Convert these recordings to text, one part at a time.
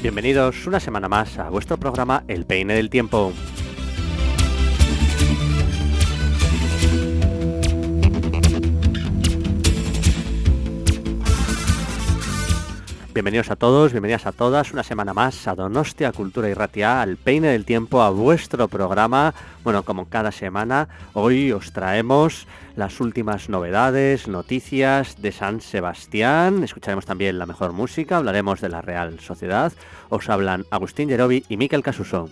Bienvenidos una semana más a vuestro programa El Peine del Tiempo. Bienvenidos a todos, bienvenidas a todas, una semana más a Donostia Cultura y Ratia, al Peine del Tiempo, a vuestro programa. Bueno, como cada semana, hoy os traemos las últimas novedades, noticias de San Sebastián. Escucharemos también la mejor música, hablaremos de la Real Sociedad. Os hablan Agustín Yerobi y Miquel Casusón.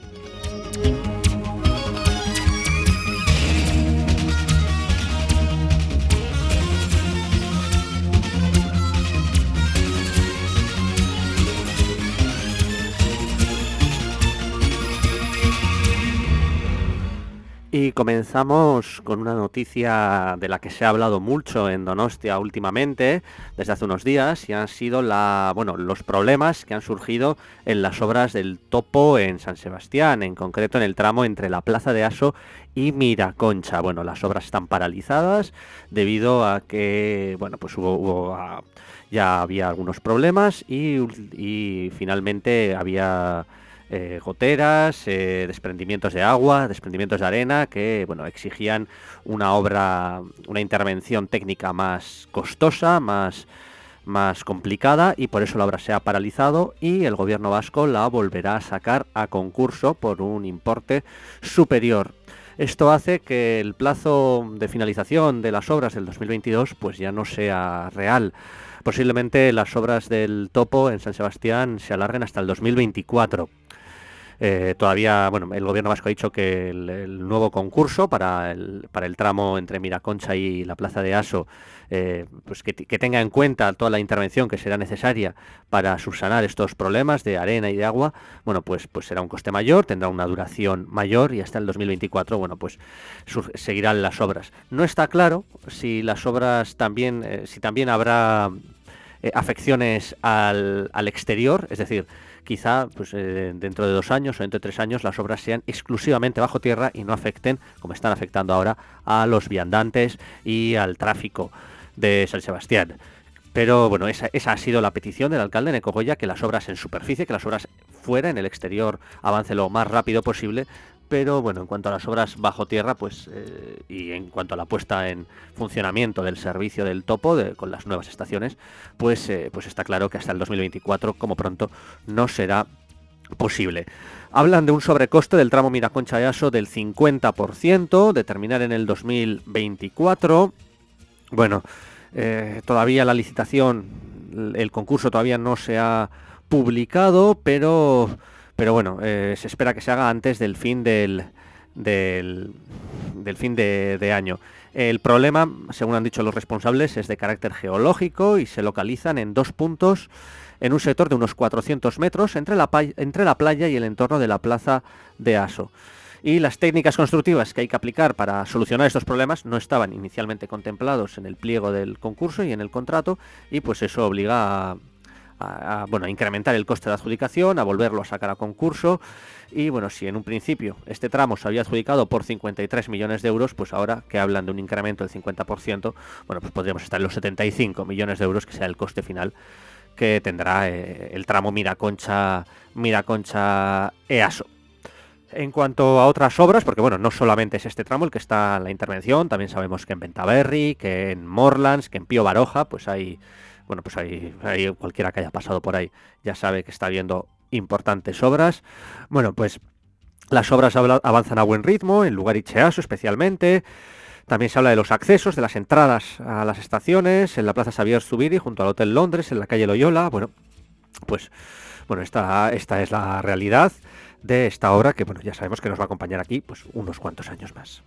Y comenzamos con una noticia de la que se ha hablado mucho en Donostia últimamente, desde hace unos días, y han sido la, bueno, los problemas que han surgido en las obras del topo en San Sebastián, en concreto en el tramo entre la Plaza de Aso y Miraconcha. Bueno, las obras están paralizadas debido a que, bueno, pues hubo, ah, ya había algunos problemas y finalmente había eh, goteras, eh, desprendimientos de agua, desprendimientos de arena, que bueno, exigían una obra, una intervención técnica más costosa, más, más complicada y por eso la obra se ha paralizado y el gobierno vasco la volverá a sacar a concurso por un importe superior. Esto hace que el plazo de finalización de las obras del 2022 pues ya no sea real. Posiblemente las obras del topo en San Sebastián se alarguen hasta el 2024. Eh, todavía, bueno, el gobierno vasco ha dicho que el, nuevo concurso para el, para el tramo entre Miraconcha y la plaza de Aso, eh, pues que, tenga en cuenta toda la intervención que será necesaria para subsanar estos problemas de arena y de agua, bueno, pues, pues será un coste mayor, tendrá una duración mayor y hasta el 2024, bueno, pues seguirán las obras. No está claro si las obras también, eh, si también habrá afecciones al, al exterior, es decir, quizá pues, eh, dentro de dos años o dentro de tres años las obras sean exclusivamente bajo tierra y no afecten, como están afectando ahora, a los viandantes y al tráfico de San Sebastián. Pero bueno, esa, esa, ha sido la petición del alcalde Necogoya, que las obras en superficie, que las obras fuera, en el exterior, avance lo más rápido posible, pero bueno, en cuanto a las obras bajo tierra, pues eh, y en cuanto a la puesta en funcionamiento del servicio del topo con las nuevas estaciones, pues, eh, pues está claro que hasta el 2024, como pronto, no será posible. Hablan de un sobrecoste del tramo Miraconcha de Aso del 50%, de terminar en el 2024. Bueno, eh, todavía la licitación, el concurso todavía no se ha publicado, pero pero bueno, eh, se espera que se haga antes del fin del, del, fin de, año. El problema, según han dicho los responsables, es de carácter geológico y se localizan en dos puntos en un sector de unos 400 metros entre la, entre la playa y el entorno de la plaza de Aso. Y las técnicas constructivas que hay que aplicar para solucionar estos problemas no estaban inicialmente contemplados en el pliego del concurso y en el contrato y pues eso obliga a a, bueno, incrementar el coste de adjudicación, a volverlo a sacar a concurso. Y bueno, si en un principio este tramo se había adjudicado por 53 millones de euros, pues ahora que hablan de un incremento del 50%, bueno, pues podríamos estar en los 75 millones de euros, que sea el coste final que tendrá eh, el tramo Miraconcha, Miraconcha EASO. En cuanto a otras obras, porque bueno, no solamente es este tramo el que está en la intervención, también sabemos que en Ventaverri, que en Morlands, que en Pío Baroja, pues hay bueno, pues ahí, cualquiera que haya pasado por ahí ya sabe que está viendo importantes obras. Bueno, pues las obras avanzan a buen ritmo, en lugar Icheaso especialmente. También se habla de los accesos, de las entradas a las estaciones, en la Plaza Xavier Zubiri, junto al Hotel Londres, en la calle Loyola. Bueno, pues bueno, esta, esta es la realidad de esta obra que bueno, ya sabemos que nos va a acompañar aquí pues unos cuantos años más.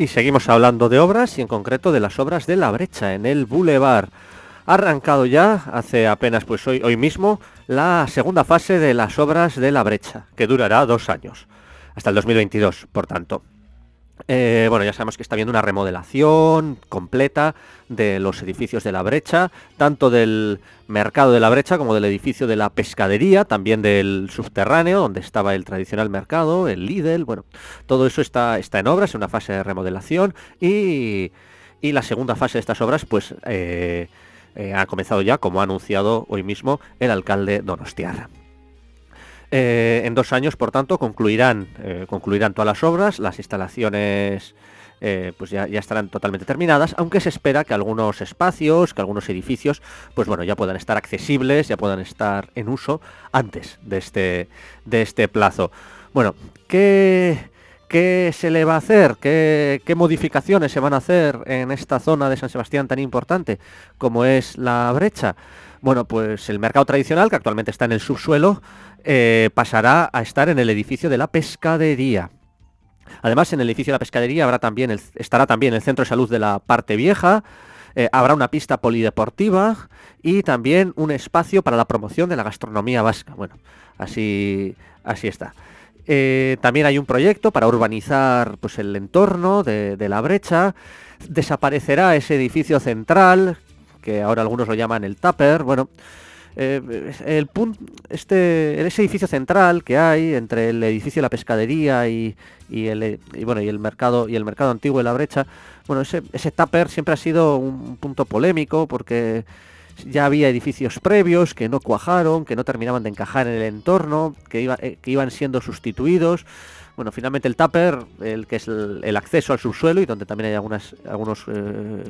Y seguimos hablando de obras y en concreto de las obras de la brecha en el Boulevard. ha arrancado ya, hace apenas pues hoy, hoy mismo, la segunda fase de las obras de la brecha, que durará dos años, hasta el 2022, por tanto. Eh, bueno, ya sabemos que está habiendo una remodelación completa de los edificios de la brecha, tanto del mercado de la brecha como del edificio de la pescadería, también del subterráneo, donde estaba el tradicional mercado, el Lidl, bueno, todo eso está, está en obras, en una fase de remodelación y, la segunda fase de estas obras, pues... Eh, eh, ha comenzado ya, como ha anunciado hoy mismo el alcalde Donostiarra. Eh, en dos años, por tanto, concluirán, eh, concluirán todas las obras, las instalaciones pues ya, estarán totalmente terminadas, aunque se espera que algunos espacios, que algunos edificios, pues bueno, ya puedan estar accesibles, ya puedan estar en uso antes de este, de este plazo. Bueno, ¿qué, ¿Qué se le va a hacer? ¿Qué, modificaciones se van a hacer en esta zona de San Sebastián tan importante como es la brecha? Bueno, pues el mercado tradicional, que actualmente está en el subsuelo, eh, pasará a estar en el edificio de la pescadería. Además, en el edificio de la pescadería habrá también estará también el centro de salud de la parte vieja, eh, habrá una pista polideportiva y también un espacio para la promoción de la gastronomía vasca. Bueno, así, así está. Eh, también hay un proyecto para urbanizar pues, el entorno de, la brecha. Desaparecerá ese edificio central, que ahora algunos lo llaman el Tupper. Bueno, eh, el este, ese edificio central que hay entre el edificio de la pescadería y, el, bueno, y el mercado y el mercado antiguo de la brecha, bueno, ese, ese Tupper siempre ha sido un punto polémico porque ya había edificios previos que no cuajaron, que no terminaban de encajar en el entorno, que, eh, que iban siendo sustituidos. Bueno, finalmente el tupper, el que es el, acceso al subsuelo y donde también hay algunos, eh,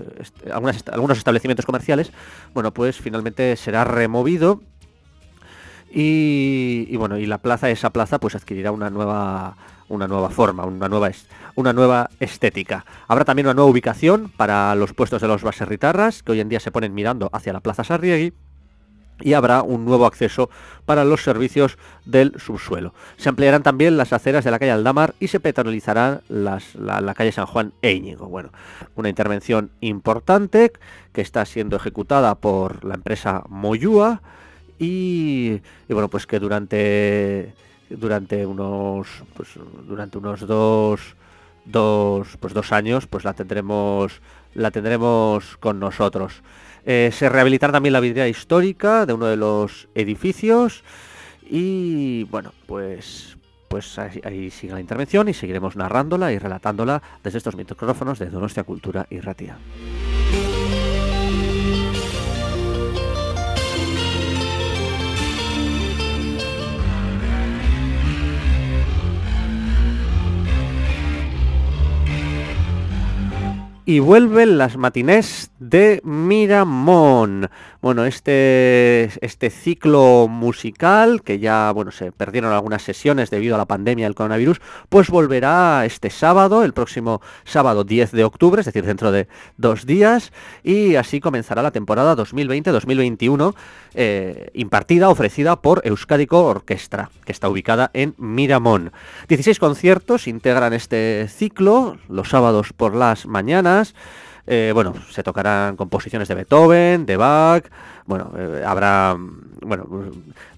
algunos establecimientos comerciales, bueno, pues finalmente será removido y, bueno, y la plaza, esa plaza, pues adquirirá una nueva, una nueva forma, una nueva, una nueva estética. Habrá también una nueva ubicación para los puestos de los baserritarras, que hoy en día se ponen mirando hacia la Plaza Sarriegui, y habrá un nuevo acceso para los servicios del subsuelo. Se ampliarán también las aceras de la calle Aldamar y se peatonalizará la, calle San Juan Éñigo. Bueno, una intervención importante que está siendo ejecutada por la empresa Moyúa y, y bueno, pues que durante durante unos pues, durante unos dos, dos pues dos años pues la tendremos la tendremos con nosotros eh, se rehabilitará también la vidriera histórica de uno de los edificios y bueno pues pues ahí, sigue la intervención y seguiremos narrándola y relatándola desde estos micrófonos de Donostia Cultura y Ratia. Y vuelven las matinés de Miramón. Bueno, este, este ciclo musical, que ya bueno, se perdieron algunas sesiones debido a la pandemia del coronavirus, pues volverá este sábado, el próximo sábado 10 de octubre, es decir, dentro de dos días, y así comenzará la temporada 2020-2021, eh, impartida, ofrecida por Euskadico Orquestra, que está ubicada en Miramón. 16 conciertos integran este ciclo, los sábados por las mañanas, eh, bueno, se tocarán composiciones de Beethoven, de Bach, bueno, eh, habrá bueno,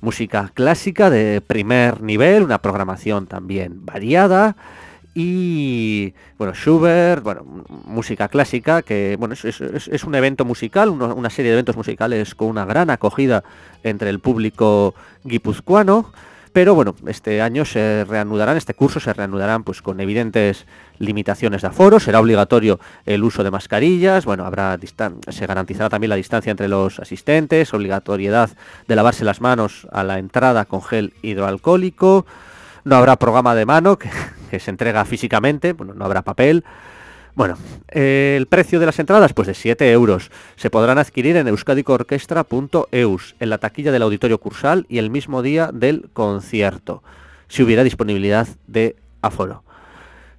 música clásica de primer nivel, una programación también variada y bueno, Schubert, bueno, música clásica, que bueno, es, un evento musical, una serie de eventos musicales con una gran acogida entre el público guipuzcoano. Pero bueno, este año se reanudarán, este curso se reanudarán pues con evidentes limitaciones de aforo, será obligatorio el uso de mascarillas, bueno, habrá se garantizará también la distancia entre los asistentes, obligatoriedad de lavarse las manos a la entrada con gel hidroalcohólico, no habrá programa de mano que, se entrega físicamente, bueno, no habrá papel, bueno, el precio de las entradas, pues de 7 euros. Se podrán adquirir en euskadicoorquestra.eus, en la taquilla del auditorio cursal y el mismo día del concierto, si hubiera disponibilidad de aforo.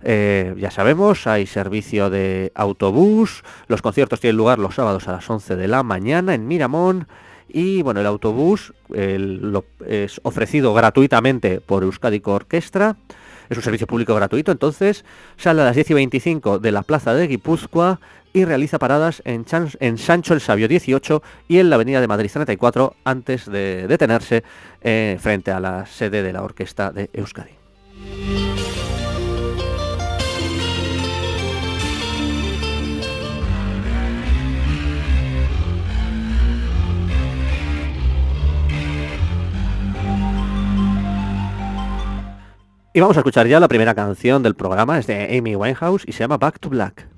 Eh, ya sabemos, hay servicio de autobús, los conciertos tienen lugar los sábados a las 11 de la mañana en Miramón y bueno, el autobús es ofrecido gratuitamente por Euskadico Orquestra Es un servicio público gratuito, entonces sale a las 10 y 25 de la plaza de Guipúzcoa y realiza paradas en, Sancho el Sabio 18 y en la avenida de Madrid 34 antes de detenerse eh, frente a la sede de la orquesta de Euskadi. Y vamos a escuchar ya la primera canción del programa, es de Amy Winehouse y se llama Back to Black.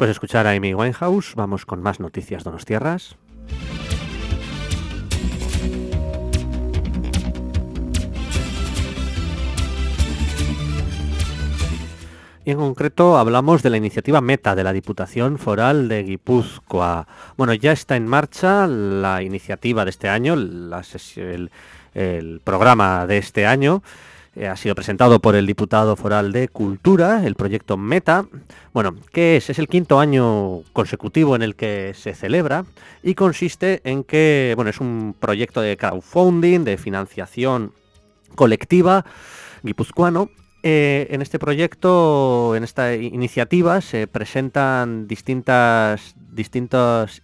Después de escuchar a Amy Winehouse, vamos con más noticias de tierras. y en concreto hablamos de la iniciativa Meta de la Diputación Foral de Guipúzcoa. Bueno, ya está en marcha la iniciativa de este año, el, el programa de este año. Eh, ha sido presentado por el diputado foral de Cultura, el proyecto Meta. Bueno, ¿qué es? Es el quinto año consecutivo en el que se celebra y consiste en que, bueno, es un proyecto de crowdfunding, de financiación colectiva guipuzcoano. Eh, en este proyecto, en esta iniciativa, se presentan distintas, distintas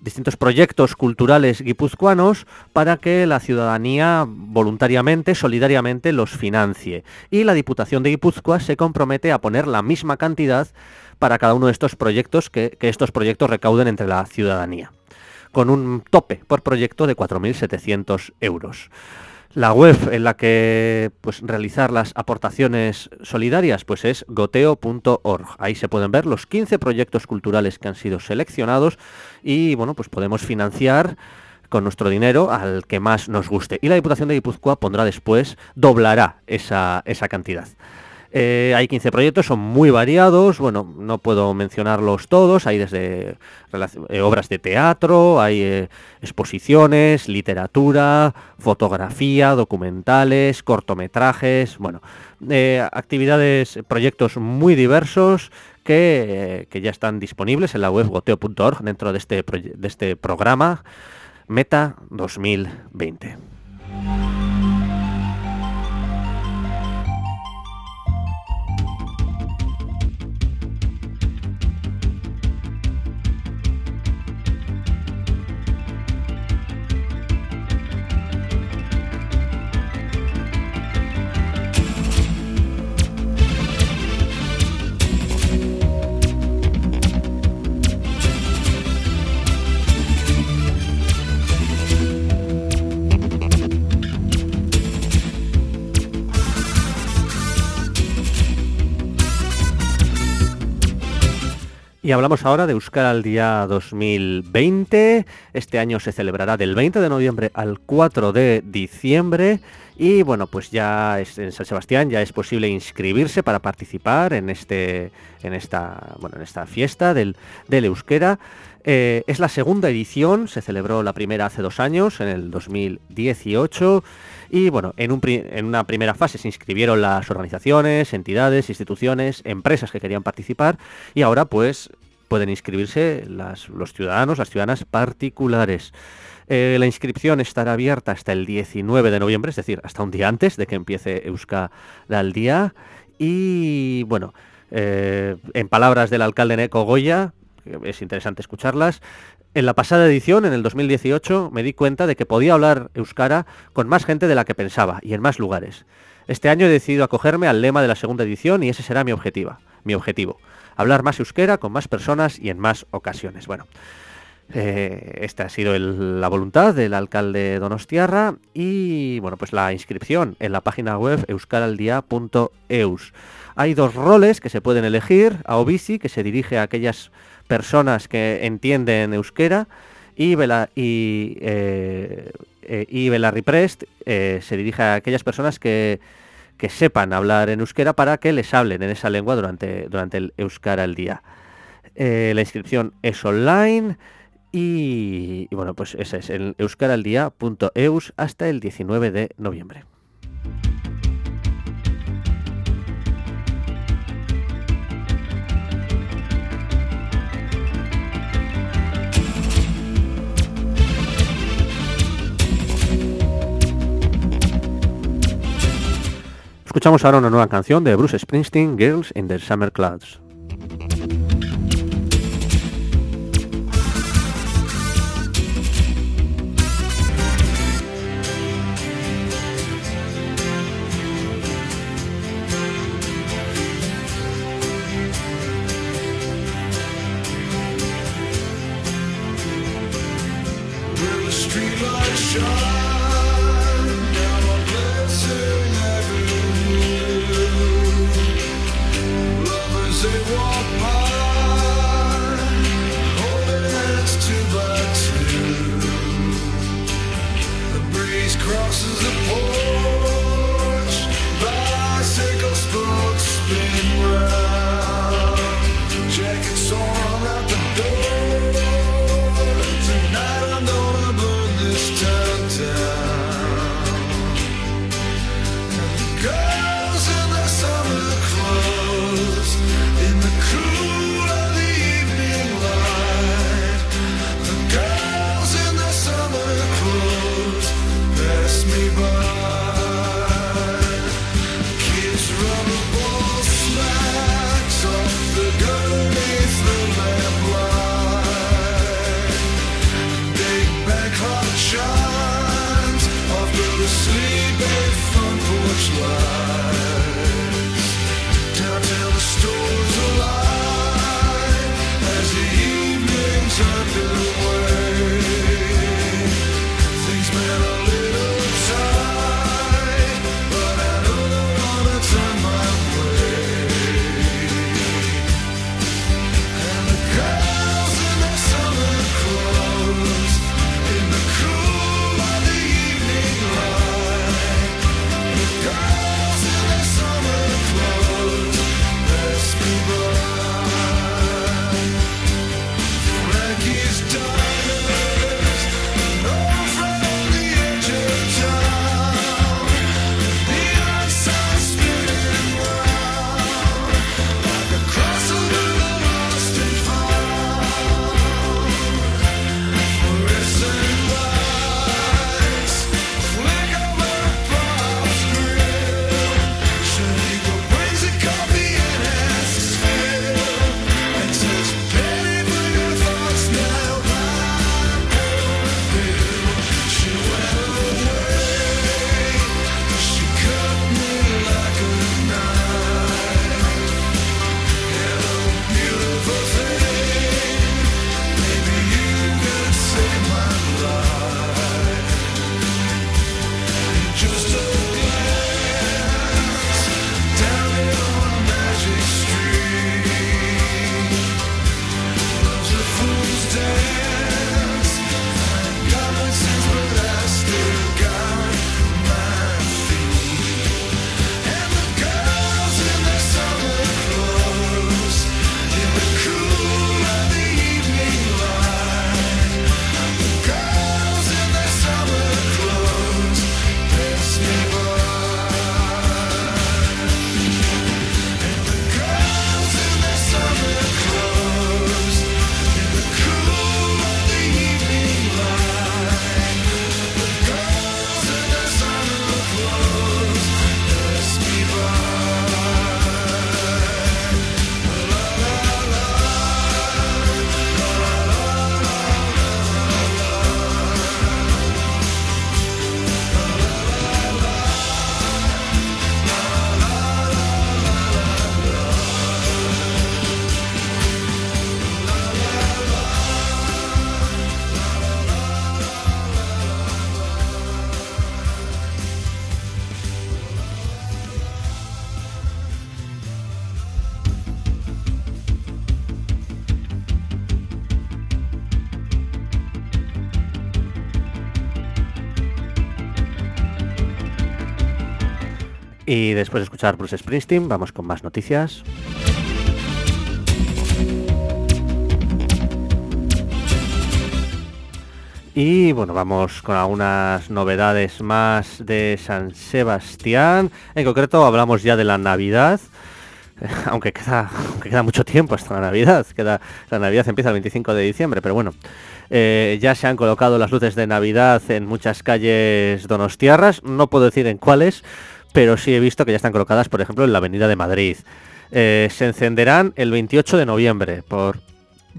distintos proyectos culturales guipuzcoanos para que la ciudadanía voluntariamente, solidariamente los financie. Y la Diputación de Guipúzcoa se compromete a poner la misma cantidad para cada uno de estos proyectos que, que estos proyectos recauden entre la ciudadanía, con un tope por proyecto de 4.700 euros. La web en la que pues, realizar las aportaciones solidarias pues es goteo.org. Ahí se pueden ver los 15 proyectos culturales que han sido seleccionados y bueno, pues podemos financiar con nuestro dinero al que más nos guste. Y la Diputación de Guipúzcoa pondrá después, doblará esa, esa cantidad. Eh, hay 15 proyectos, son muy variados, bueno, no puedo mencionarlos todos, hay desde eh, obras de teatro, hay eh, exposiciones, literatura, fotografía, documentales, cortometrajes, bueno, actividades, proyectos muy diversos que, que, ya están disponibles en la web goteo.org dentro de este, de este programa Meta 2020. Y hablamos ahora de Euskal al día 2020. Este año se celebrará del 20 de noviembre al 4 de diciembre. Y bueno, pues ya en San Sebastián ya es posible inscribirse para participar en, este, en, esta, bueno, en esta fiesta del, del euskera. Eh, es la segunda edición, se celebró la primera hace dos años, en el 2018. Y bueno, en, en, una primera fase se inscribieron las organizaciones, entidades, instituciones, empresas que querían participar y ahora pues pueden inscribirse los ciudadanos, las ciudadanas particulares. Eh, la inscripción estará abierta hasta el 19 de noviembre, es decir, hasta un día antes de que empiece Euska al día. Y bueno, eh, en palabras del alcalde Neco Goya, es interesante escucharlas, en la pasada edición, en el 2018, me di cuenta de que podía hablar euskara con más gente de la que pensaba y en más lugares. Este año he decidido acogerme al lema de la segunda edición y ese será mi objetivo. Mi objetivo. Hablar más euskera con más personas y en más ocasiones. Bueno, eh, esta ha sido la voluntad del alcalde Donostiarra y bueno, pues la inscripción en la página web euskaraldia.eus. Hay dos roles que se pueden elegir, a Obisi, que se dirige a aquellas personas que entienden euskera y, Bela, y, eh, eh, y eh, se dirige a aquellas personas que, que, sepan hablar en euskera para que les hablen en esa lengua durante, durante el Euskara al día. la inscripción es online y, bueno, pues ese es el euskaraldia.eus hasta el 19 de noviembre. Escuchamos ahora una nueva canción de Bruce Springsteen, Girls in the Summer Clouds. wall. Y después de escuchar Bruce Springsteen, vamos con más noticias. Y bueno, vamos con algunas novedades más de San Sebastián. En concreto hablamos ya de la Navidad. Aunque queda, mucho tiempo hasta la Navidad. La Navidad empieza el 25 de diciembre, pero bueno. Eh, ya se han colocado las luces de Navidad en muchas calles donostiarras. No puedo decir en cuáles, pero sí he visto que ya están colocadas, por ejemplo, en la Avenida de Madrid. Eh, se encenderán el 28 de noviembre, por,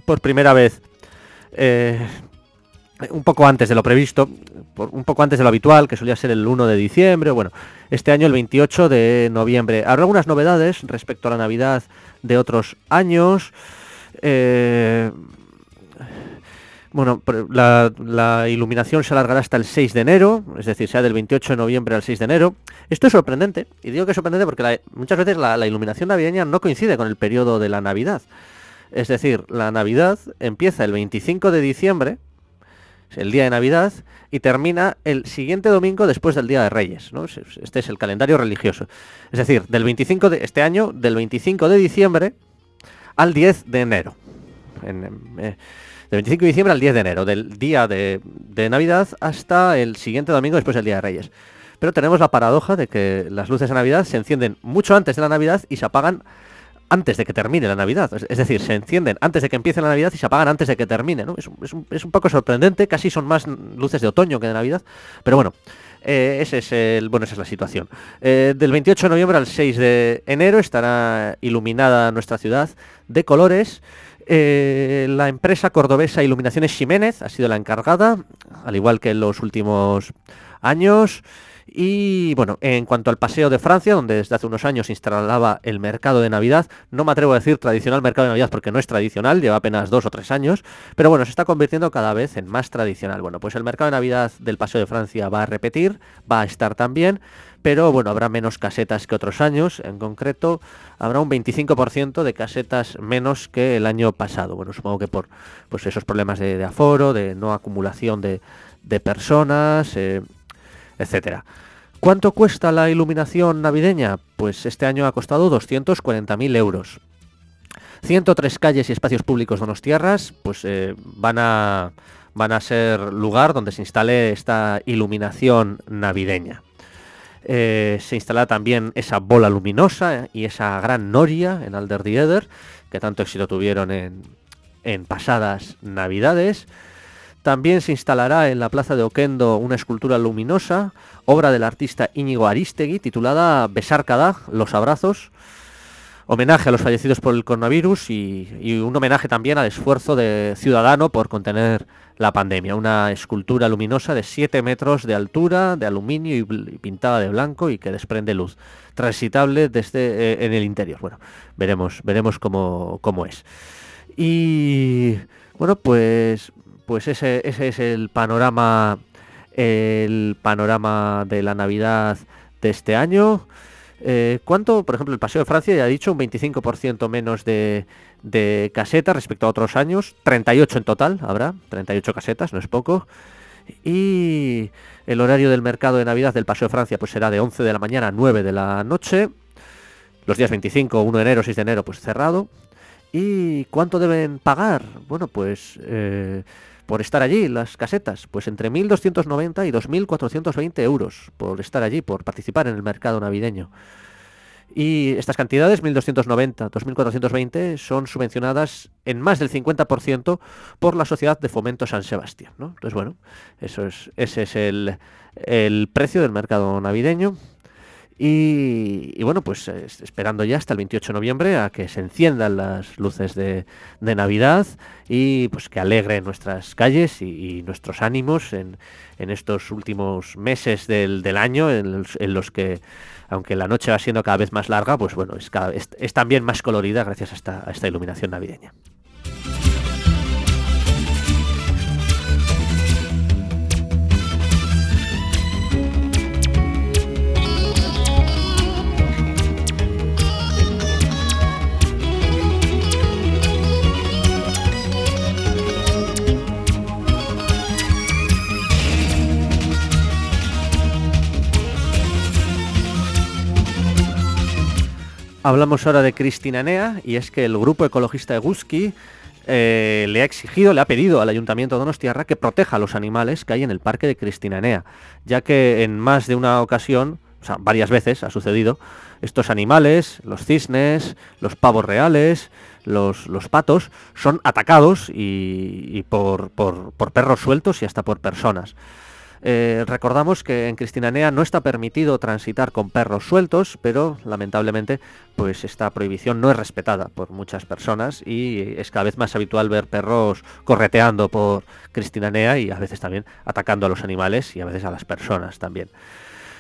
por primera vez. Eh, un poco antes de lo previsto, un poco antes de lo habitual, que solía ser el 1 de diciembre, bueno, este año el 28 de noviembre. Habrá algunas novedades respecto a la Navidad de otros años. Eh, bueno, la, iluminación se alargará hasta el 6 de enero, es decir, sea del 28 de noviembre al 6 de enero. Esto es sorprendente, y digo que es sorprendente porque muchas veces la, iluminación navideña no coincide con el periodo de la Navidad. Es decir, la Navidad empieza el 25 de diciembre, el día de Navidad, y termina el siguiente domingo después del Día de Reyes. Este es el calendario religioso. Es decir, del 25 de este año, del 25 de diciembre al 10 de enero. Eh, del 25 de diciembre al 10 de enero, del día de, Navidad hasta el siguiente domingo después del Día de Reyes. Pero tenemos la paradoja de que las luces de Navidad se encienden mucho antes de la Navidad y se apagan antes de que termine la Navidad. Es, decir, se encienden antes de que empiece la Navidad y se apagan antes de que termine. Es, un, poco sorprendente, casi son más luces de otoño que de Navidad. Pero bueno, eh, esa es la situación. Eh, del 28 de noviembre al 6 de enero estará iluminada nuestra ciudad de colores. Eh, la empresa cordobesa Iluminaciones Jiménez ha sido la encargada, al igual que en los últimos años. Y bueno, en cuanto al Paseo de Francia, donde desde hace unos años se instalaba el mercado de Navidad, no me atrevo a decir tradicional mercado de Navidad porque no es tradicional, lleva apenas dos o tres años, pero bueno, se está convirtiendo cada vez en más tradicional. Bueno, pues el mercado de Navidad del Paseo de Francia va a repetir, va a estar también, pero bueno, habrá menos casetas que otros años, en concreto habrá un 25% de casetas menos que el año pasado. Bueno, supongo que por pues esos problemas de, aforo, de no acumulación de, personas, eh, etcétera. ¿Cuánto cuesta la iluminación navideña? Pues este año ha costado 240.000 euros. 103 calles y espacios públicos donostiarras pues eh, van a van a ser lugar donde se instale esta iluminación navideña. Eh, se instalará también esa bola luminosa y esa gran noria en Alder Eder, que tanto éxito tuvieron en, en pasadas navidades. También se instalará en la plaza de Oquendo una escultura luminosa, obra del artista Íñigo Aristegui, titulada Besárcada, los abrazos, homenaje a los fallecidos por el coronavirus y, un homenaje también al esfuerzo de ciudadano por contener la pandemia. Una escultura luminosa de 7 metros de altura, de aluminio y, pintada de blanco y que desprende luz, transitable desde eh, en el interior. Bueno, veremos, veremos cómo, cómo es. Y bueno, pues pues ese, ese es el panorama, el panorama de la Navidad de este año. Eh, ¿Cuánto, por ejemplo, el Paseo de Francia ya ha dicho un 25% menos de, casetas respecto a otros años? 38 en total habrá, 38 casetas, no es poco. Y el horario del mercado de Navidad del Paseo de Francia pues será de 11 de la mañana a 9 de la noche. Los días 25, 1 de enero, 6 de enero pues cerrado. ¿Y cuánto deben pagar? Bueno, pues... Eh, por estar allí, las casetas, pues entre 1.290 y 2.420 euros por estar allí, por participar en el mercado navideño. Y estas cantidades, 1.290, 2.420, son subvencionadas en más del 50% por la Sociedad de Fomento San Sebastián. ¿no? Entonces, bueno, eso es, ese es el, el precio del mercado navideño. Y, bueno, pues esperando ya hasta el 28 de noviembre a que se enciendan las luces de, Navidad y pues que alegre nuestras calles y, nuestros ánimos en, estos últimos meses del, año en los, que, aunque la noche va siendo cada vez más larga, pues bueno, es, es, también más colorida gracias a esta iluminación navideña. Hablamos ahora de Cristina Nea y es que el grupo ecologista Eguski eh, le ha exigido, le ha pedido al Ayuntamiento de Donostiarra que proteja a los animales que hay en el parque de Cristina Nea, ya que en más de una ocasión, o sea, varias veces ha sucedido, estos animales, los cisnes, los pavos reales, los, los patos, son atacados y, por, por perros sueltos y hasta por personas. Eh, recordamos que en Cristinanea no está permitido transitar con perros sueltos, pero lamentablemente pues esta prohibición no es respetada por muchas personas y es cada vez más habitual ver perros correteando por Cristinanea y a veces también atacando a los animales y a veces a las personas también.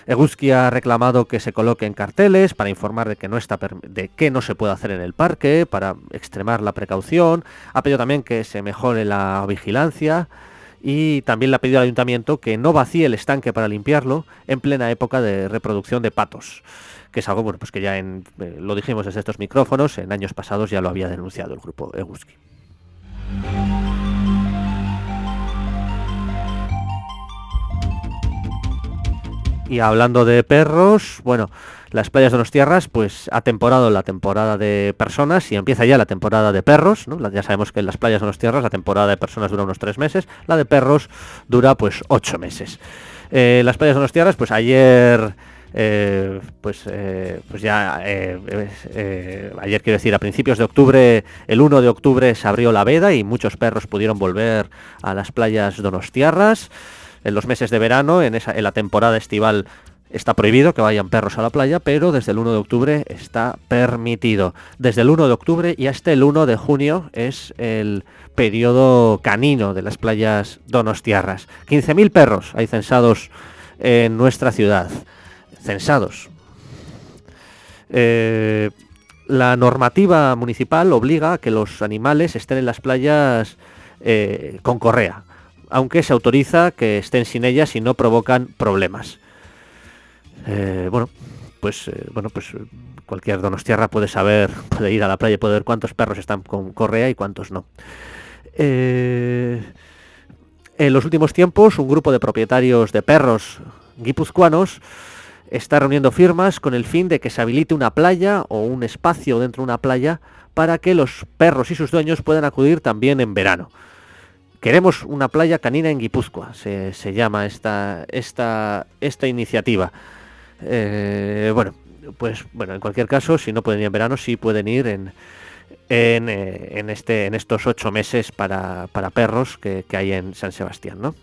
Eguski ha reclamado que se coloquen carteles para informar de que no está de qué no se puede hacer en el parque, para extremar la precaución. Ha pedido también que se mejore la vigilancia y también le ha pedido al ayuntamiento que no vacíe el estanque para limpiarlo en plena época de reproducción de patos, que es algo bueno, pues que ya eh, lo dijimos desde estos micrófonos, en años pasados ya lo había denunciado el grupo Eguski. Y hablando de perros, bueno, las playas de los tierras, pues ha temporado la temporada de personas y empieza ya la temporada de perros. Ya sabemos que en las playas de los tierras la temporada de personas dura unos tres meses, la de perros dura pues ocho meses. Eh, las playas de los tierras, pues ayer... Eh, pues, eh, pues ya ayer quiero decir a principios de octubre el 1 de octubre se abrió la veda y muchos perros pudieron volver a las playas donostiarras en los meses de verano en, esa, en la temporada estival Está prohibido que vayan perros a la playa, pero desde el 1 de octubre está permitido. Desde el 1 de octubre y hasta el 1 de junio es el periodo canino de las playas donostiarras. 15.000 perros hay censados en nuestra ciudad, censados. Eh, la normativa municipal obliga a que los animales estén en las playas eh, con correa, aunque se autoriza que estén sin ellas y no provocan problemas. Eh, bueno, pues bueno, pues cualquier donostiarra puede saber, puede ir a la playa y puede ver cuántos perros están con correa y cuántos no. en los últimos tiempos, un grupo de propietarios de perros guipuzcoanos está reuniendo firmas con el fin de que se habilite una playa o un espacio dentro de una playa para que los perros y sus dueños puedan acudir también en verano. Queremos una playa canina en Guipúzcoa, se, llama esta, esta, esta iniciativa. Eh, bueno, pues bueno, en cualquier caso, si no pueden ir en verano, sí pueden ir en, en, eh, este, en estos ocho meses para, para perros que, hay en San Sebastián. ¿no?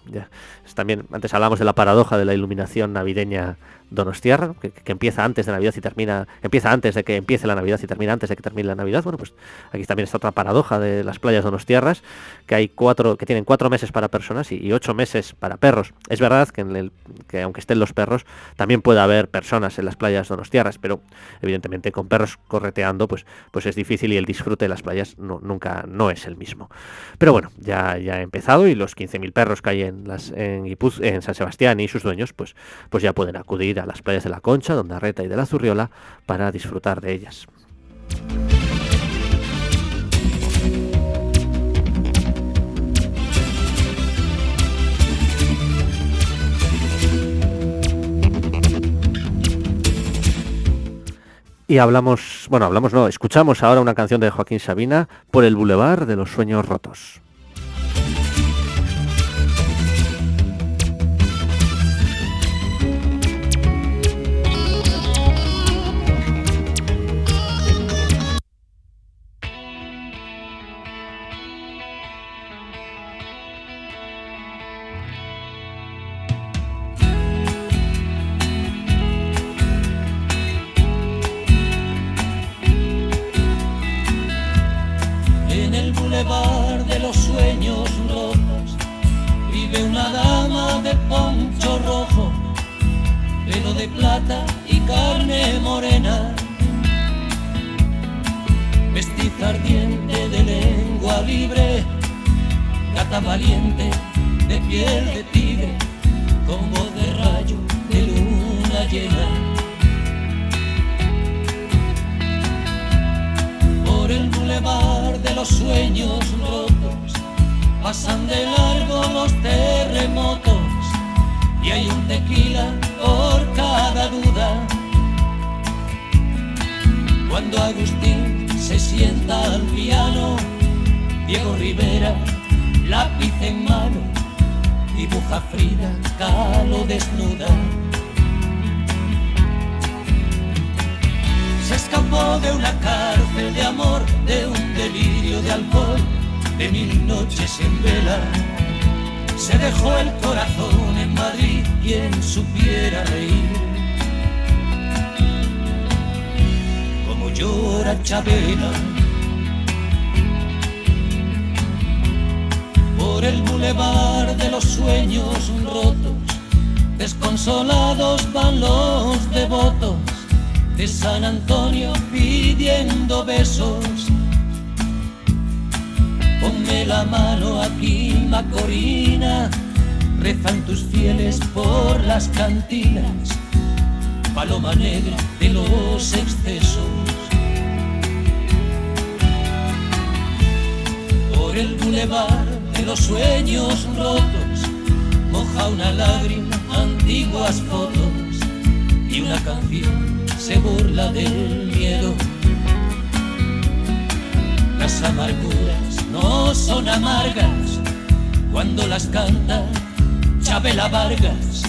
También, antes hablamos de la paradoja de la iluminación navideña Donostiarra, que, empieza antes de Navidad y termina, empieza antes de que empiece la Navidad y termina antes de que termine la Navidad. Bueno, pues aquí también está otra paradoja de las playas donostiarras, que hay cuatro, que tienen cuatro meses para personas y, ocho meses para perros. Es verdad que, aunque estén los perros, también puede haber personas en las playas donostiarras, pero evidentemente con perros correteando, pues, pues es difícil y el disfrute de las playas no, nunca no es el mismo. Pero bueno, ya, ya ha empezado y los 15.000 perros que hay en las en San Sebastián y sus dueños, pues, pues ya pueden acudir a las playas de la Concha, donde Arreta y de la Zurriola para disfrutar de ellas. Y hablamos, bueno, hablamos no, escuchamos ahora una canción de Joaquín Sabina por el Boulevard de los Sueños Rotos. lo desnuda. Se escapó de una cárcel de amor, de un delirio de alcohol, de mil noches en vela. Se dejó el corazón en Madrid, quien supiera reír. Como llora Chabela. Por el bulevar de los sueños rotos Desconsolados van los devotos de San Antonio pidiendo besos. Ponme la mano aquí, Macorina, rezan tus fieles por las cantinas, paloma negra de los excesos. Por el bulevar de los sueños rotos, moja una lágrima antiguas fotos y una canción se burla del miedo. Las amarguras no son amargas cuando las canta Chabela Vargas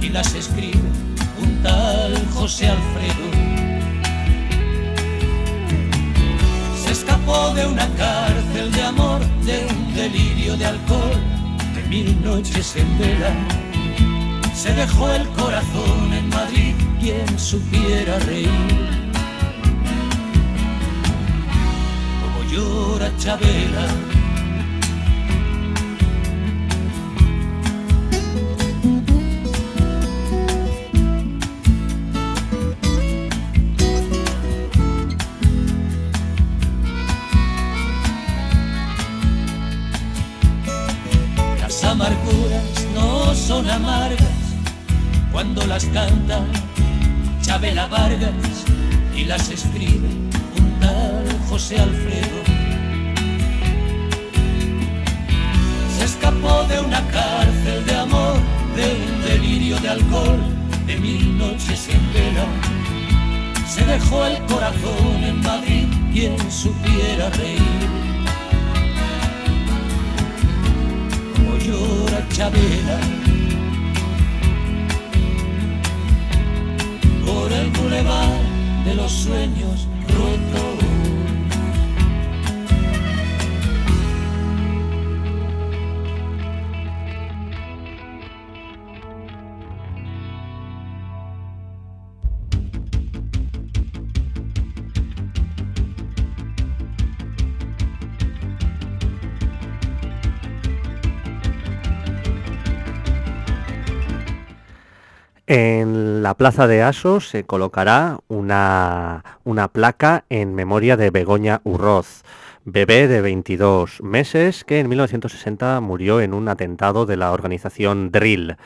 y las escribe un tal José Alfredo. Se escapó de una cárcel de amor, de un delirio de alcohol, de mil noches en vela se dejó el corazón en Madrid, quien supiera reír. Como llora Chabela. Las amarguras no son amargas cuando las canta Chabela Vargas y las escribe un tal José Alfredo. Se escapó de una cárcel de amor, de un delirio de alcohol, de mil noches en vela. Se dejó el corazón en Madrid, quien supiera reír. Como llora Chabela por el bulevar de los sueños rotos. La plaza de Asos se colocará una, una placa en memoria de Begoña Urroz, bebé de 22 meses que en 1960 murió en un atentado de la organización Drill.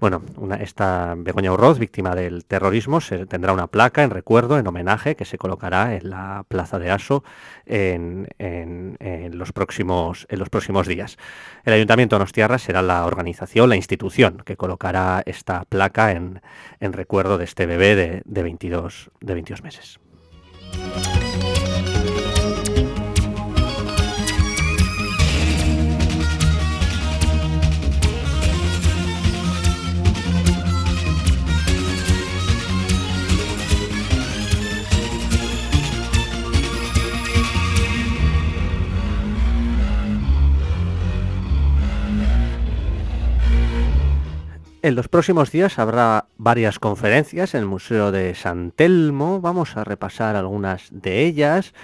Bueno, esta Begoña Urroz, víctima del terrorismo, se, tendrá una placa en recuerdo, en homenaje, que se colocará en la Plaza de Aso en, los, próximos, en los próximos días. El Ayuntamiento de Nostiarra será la organización, la institución que colocará esta placa en, recuerdo de este bebé de, de, 22, de 22 meses. En los próximos días habrá varias conferencias en el Museo de San Telmo. Vamos a repasar algunas de ellas.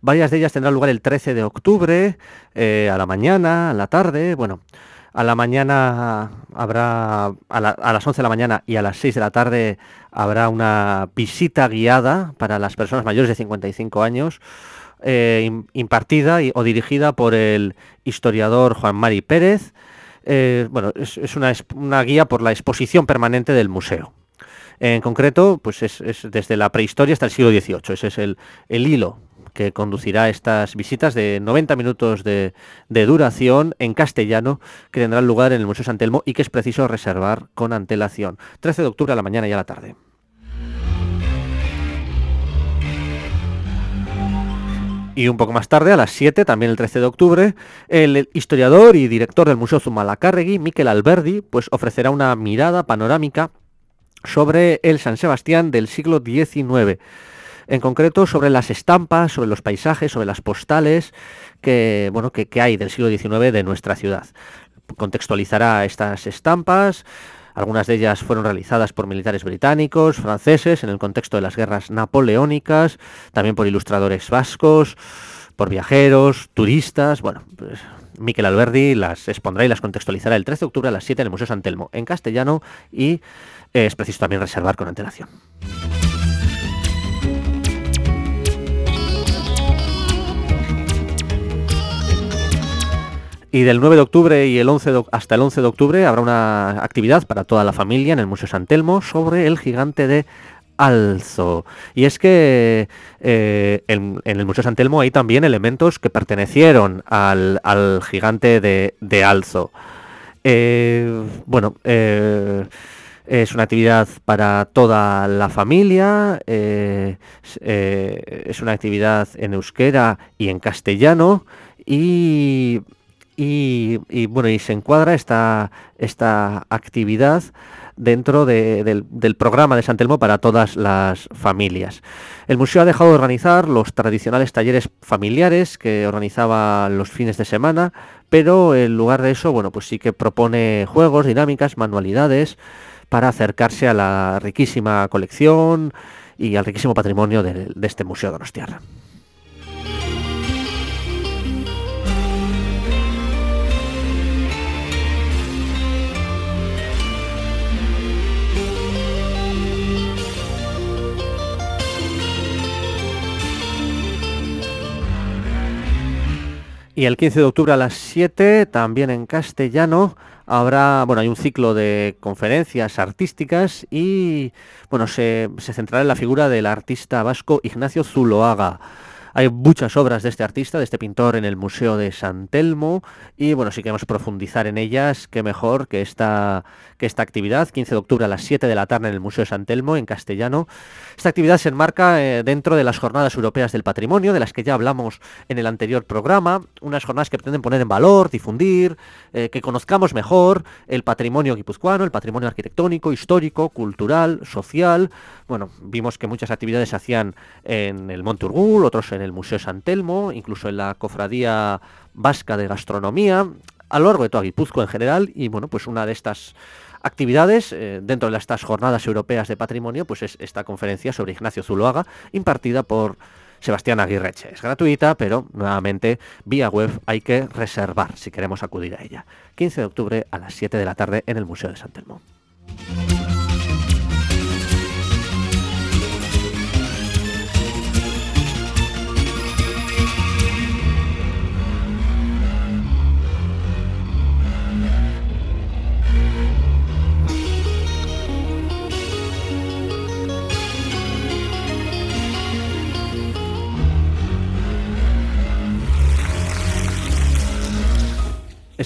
Varias de ellas tendrán lugar el 13 de octubre, eh, a la mañana, a la tarde. Bueno, a la mañana habrá, a, las 11 de la mañana y a las 6 de la tarde habrá una visita guiada para las personas mayores de 55 años. Eh, impartida o dirigida por el historiador Juan Mari Pérez, eh, bueno, es, una, guía por la exposición permanente del museo. En concreto, pues es, desde la prehistoria hasta el siglo XVIII. Ese es el, hilo que conducirá estas visitas de 90 minutos de, de, duración en castellano que tendrán lugar en el Museo San Telmo y que es preciso reservar con antelación. 13 de octubre a la mañana y a la tarde. Y un poco más tarde, a las 7, también el 13 de octubre, el historiador y director del Museo Zumalacárregui, Miquel Alberdi, pues ofrecerá una mirada panorámica sobre el San Sebastián del siglo XIX. En concreto, sobre las estampas, sobre los paisajes, sobre las postales que, bueno, que, que hay del siglo XIX de nuestra ciudad. Contextualizará estas estampas, algunas de ellas fueron realizadas por militares británicos, franceses, en el contexto de las guerras napoleónicas, también por ilustradores vascos, por viajeros, turistas. Bueno, pues Miquel Alberdi las expondrá y las contextualizará el 13 de octubre a las 7 en el Museo San Telmo, en castellano, y es preciso también reservar con antelación. Y del 9 de octubre y el 11 hasta el 11 de octubre habrá una actividad para toda la familia en el Museo San Telmo sobre el gigante de Alzo. Y es que eh, en, el Museo San Telmo hay también elementos que pertenecieron al, gigante de, Alzo. Eh, bueno, eh, es una actividad para toda la familia, es una actividad en euskera y en castellano y y, bueno, y se encuadra esta, esta actividad dentro del, programa de San Telmo para todas las familias. El museo ha dejado de organizar los tradicionales talleres familiares que organizaba los fines de semana, pero en lugar de eso, bueno, pues sí que propone juegos, dinámicas, manualidades para acercarse a la riquísima colección y al riquísimo patrimonio de, este museo de Donostiarra. Y el 15 de octubre a las 7, también en castellano, habrá, bueno, hay un ciclo de conferencias artísticas y, bueno, se, se centrará en la figura del artista vasco Ignacio Zuloaga. Hay muchas obras de este artista, de este pintor en el Museo de San Telmo y bueno, si queremos profundizar en ellas, qué mejor que esta, que esta actividad, 15 de octubre a las 7 de la tarde en el Museo de San Telmo, en castellano. Esta actividad se enmarca eh, dentro de las Jornadas Europeas del Patrimonio, de las que ya hablamos en el anterior programa, unas jornadas que pretenden poner en valor, difundir, eh, que conozcamos mejor el patrimonio guipuzcoano, el patrimonio arquitectónico, histórico, cultural, social. Bueno, vimos que muchas actividades se hacían en el Monte Urgul, otros en el Museo San Telmo, incluso en la Cofradía Vasca de Gastronomía, a lo largo de toda Guipúzcoa en general, y bueno, pues una de estas actividades eh, dentro de estas jornadas europeas de patrimonio, pues es esta conferencia sobre Ignacio Zuloaga, impartida por Sebastián Aguirreche. Es gratuita, pero nuevamente vía web hay que reservar si queremos acudir a ella. 15 de octubre a las 7 de la tarde en el Museo de San Telmo.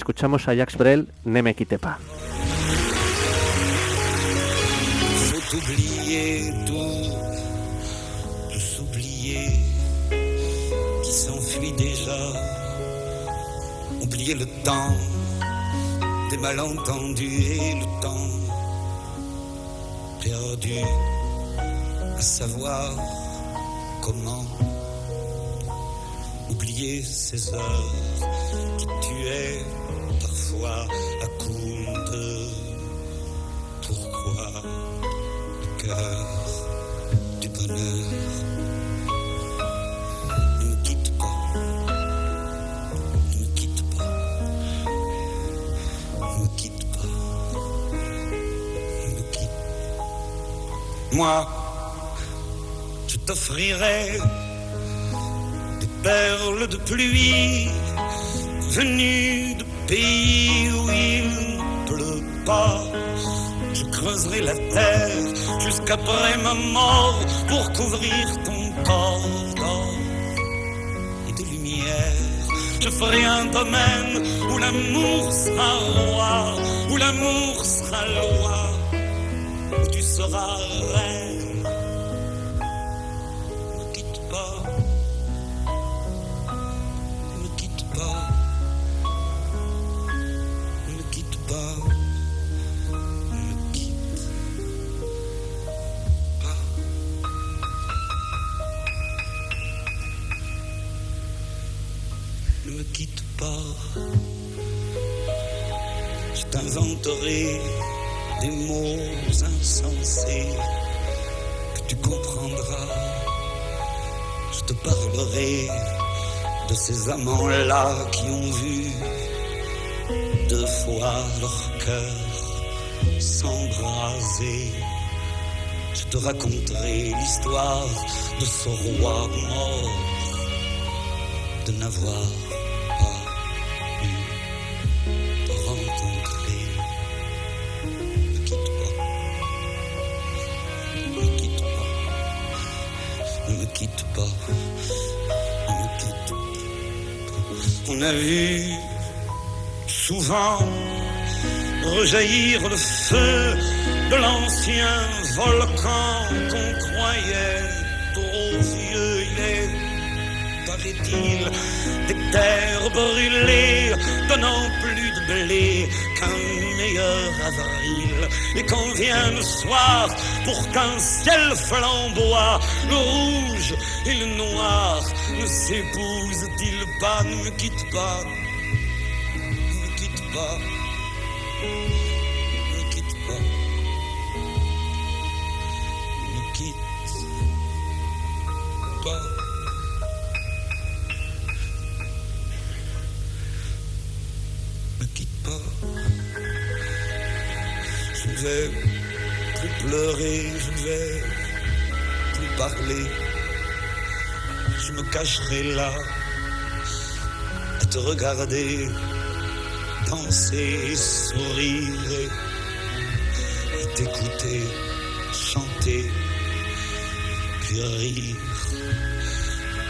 Escuchamos a Jacques Brel, Ne me pas. Faut oublier tout, tout s'oublier qui s'enfuit déjà. Oublier le temps des malentendus et le temps perdu à savoir comment oublier ces heures qui tuaient à coups pourquoi le cœur du bonheur ne me quitte pas, ne me quitte pas, ne me quitte pas, ne me quitte pas. Moi, je t'offrirais des perles de pluie venues de pays où il ne pleut pas. Je creuserai la terre jusqu'après ma mort pour couvrir ton corps d'or et de lumière. Je ferai un domaine où l'amour sera roi, où l'amour sera loi, où tu seras reine. Ces amants-là qui ont vu deux fois leur cœur s'embraser. Je te raconterai l'histoire de ce roi mort, de n'avoir pas. On a vu souvent rejaillir le feu de l'ancien volcan qu'on croyait des terres brûlées, donnant plus de blé qu'un meilleur avril. Et quand vient le soir, pour qu'un ciel flamboie, le rouge et le noir ne s'épousent-ils pas? Ne me quitte pas ne me quitte pas. Ne vais plus pleurer, je ne vais plus parler. Je me cacherai là à te regarder danser, sourire et t'écouter chanter, puis rire.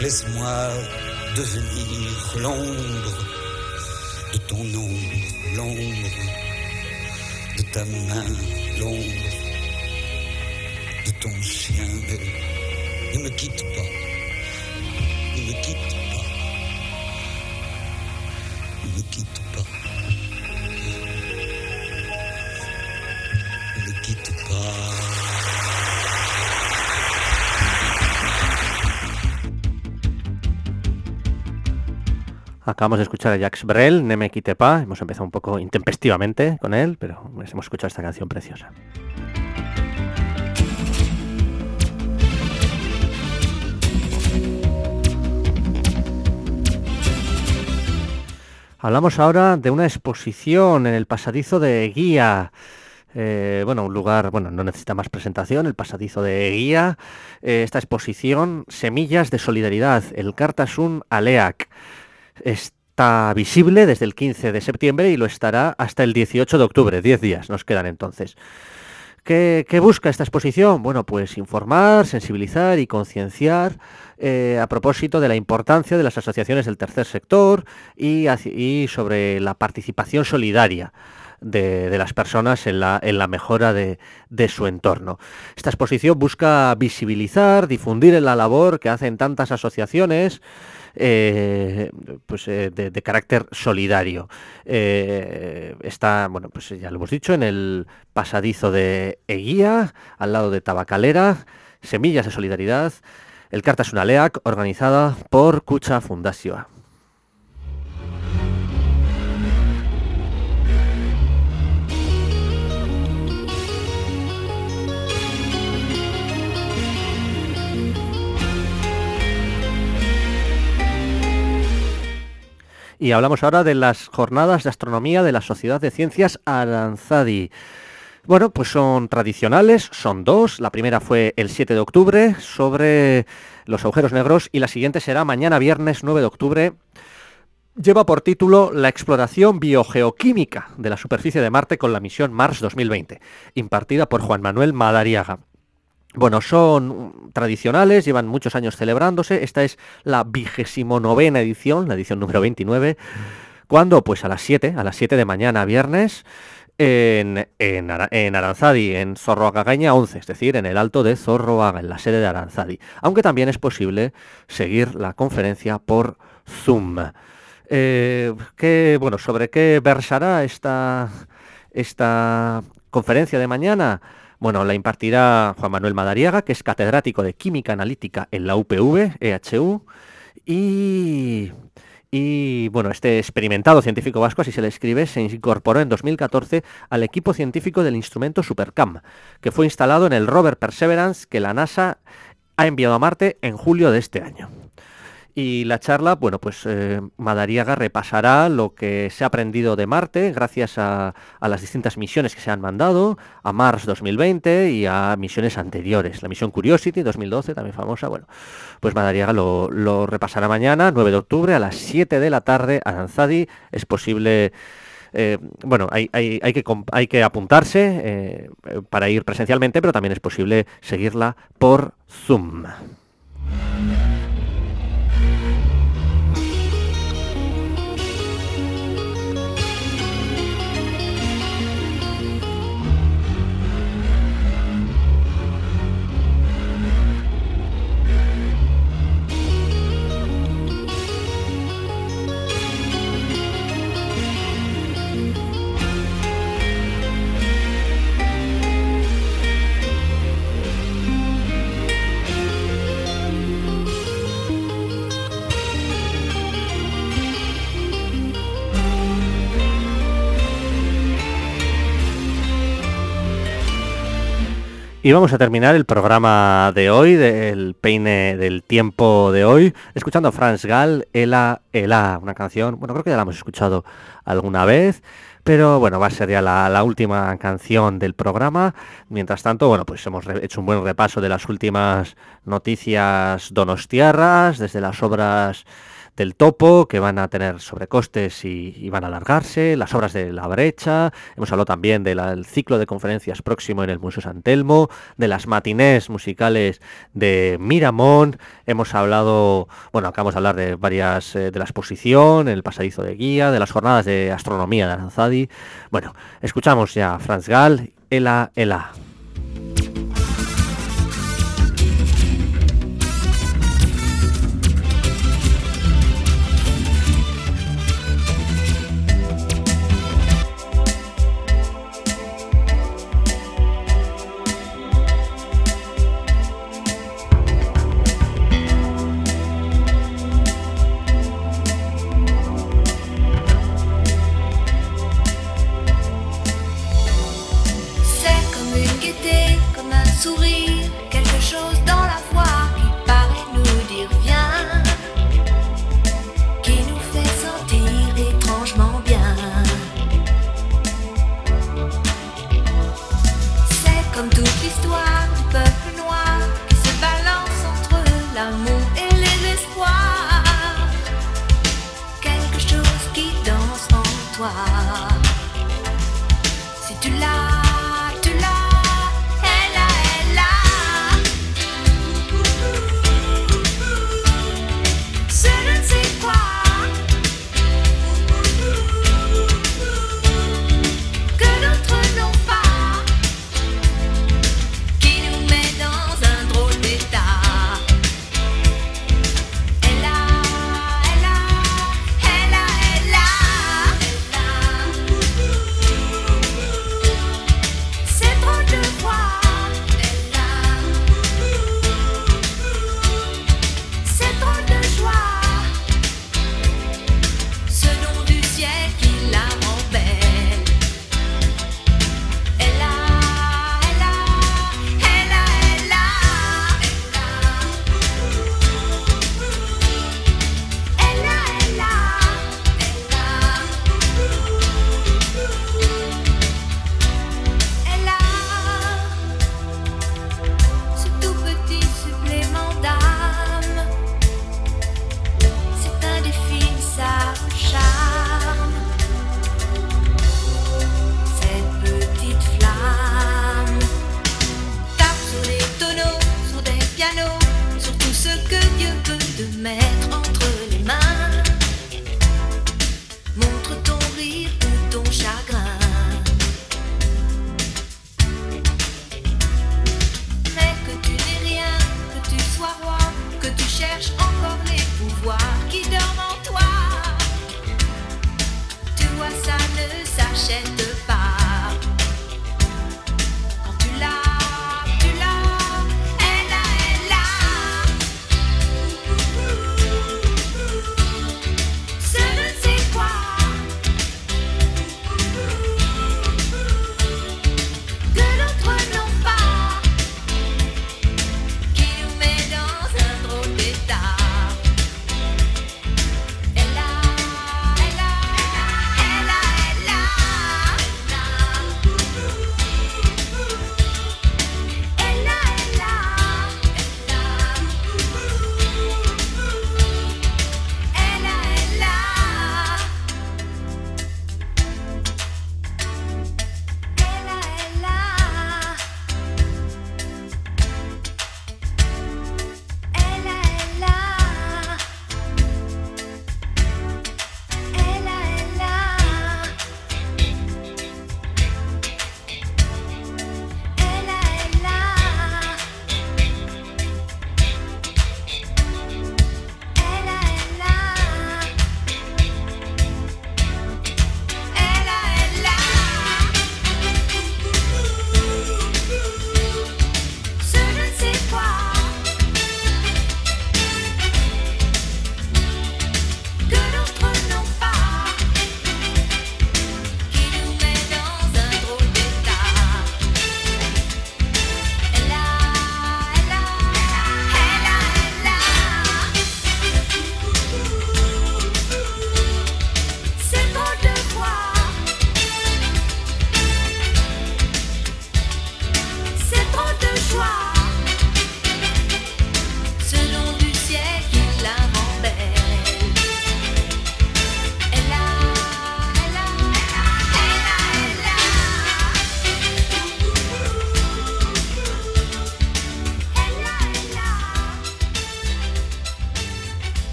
Laisse-moi devenir l'ombre de ton ombre, l'ombre de ta main, l'ombre de ton chien. Ne me quitte pas, ne me quitte pas, ne me quitte pas, ne me quitte pas. Acabamos de escuchar a Jacques Brel, Ne me quite pas. Hemos empezado un poco intempestivamente con él, pero hemos escuchado esta canción preciosa. Hablamos ahora de una exposición en el pasadizo de Guía. Eh, bueno, un lugar, bueno, no necesita más presentación, el pasadizo de Guía. Eh, esta exposición, Semillas de Solidaridad, el Cartasun Aleac. Está visible desde el 15 de septiembre y lo estará hasta el 18 de octubre, 10 días nos quedan entonces. ¿Qué, busca esta exposición? Bueno, pues informar, sensibilizar y concienciar eh, a propósito de la importancia de las asociaciones del tercer sector y, sobre la participación solidaria de, las personas en la, en la mejora de, de su entorno. Esta exposición busca visibilizar, difundir la labor que hacen tantas asociaciones eh, pues, eh, de, carácter solidario. Eh, está, bueno, pues ya lo hemos dicho, en el pasadizo de Eguía, al lado de Tabacalera, Semillas de Solidaridad, el Cartas Unaleac, organizada por Cucha Fundación. Y hablamos ahora de las jornadas de astronomía de la Sociedad de Ciencias Aranzadi. Bueno, pues son tradicionales, son dos. La primera fue el 7 de octubre sobre los agujeros negros y la siguiente será mañana viernes 9 de octubre. Lleva por título La exploración biogeoquímica de la superficie de Marte con la misión Mars 2020, impartida por Juan Manuel Madariaga. Bueno, son tradicionales, llevan muchos años celebrándose. Esta es la vigésimo novena edición, la edición número 29. ¿Cuándo? Pues a las 7, a las 7 de mañana, viernes, en, en, en Aranzadi, en Zorroagagaña 11, es decir, en el alto de Zorroaga, en la sede de Aranzadi. Aunque también es posible seguir la conferencia por Zoom. Eh, ¿qué- bueno, ¿Sobre qué versará esta, esta conferencia de mañana? Bueno, la impartirá Juan Manuel Madariaga, que es catedrático de Química Analítica en la UPV, EHU, y, y, bueno, este experimentado científico vasco, así se le escribe, se incorporó en 2014 al equipo científico del instrumento SuperCam, que fue instalado en el rover Perseverance que la NASA ha enviado a Marte en julio de este año. Y la charla, bueno, pues eh, Madariaga repasará lo que se ha aprendido de Marte gracias a, a las distintas misiones que se han mandado, a Mars 2020 y a misiones anteriores. La misión Curiosity 2012, también famosa. Bueno, pues Madariaga lo, lo repasará mañana, 9 de octubre, a las 7 de la tarde, Aranzadi. Es posible... eh, bueno, hay, hay- hay que, hay que apuntarse eh, para ir presencialmente, pero también es posible seguirla por Zoom. Y vamos a terminar el programa de hoy, del peine del tiempo de hoy, escuchando a Franz Gall, Ela, Ela, una canción, bueno, creo que ya la hemos escuchado alguna vez, pero bueno, va a ser ya la, la última canción del programa. Mientras tanto, bueno, pues hemos hecho un buen repaso de las últimas noticias donostiarras, desde las obras del topo, que van a tener sobrecostes y, van a alargarse, las obras de la brecha, hemos hablado también del ciclo de conferencias próximo en el Museo San Telmo, de las matinés musicales de Miramón, hemos hablado, bueno, acabamos de hablar de varias, eh, de la exposición, el pasadizo de guía, de las jornadas de astronomía de Aranzadi. Bueno, escuchamos ya a Franz Gall, Ela, Ela. le mettre en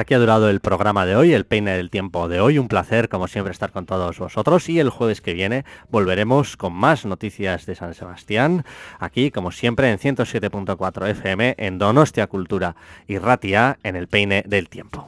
hasta aquí ha durado el programa de hoy, el peine del tiempo de hoy. Un placer, como siempre, estar con todos vosotros. Y el jueves que viene volveremos con más noticias de San Sebastián. Aquí, como siempre, en 107.4 FM, en Donostia Cultura y Ratia, en el peine del tiempo.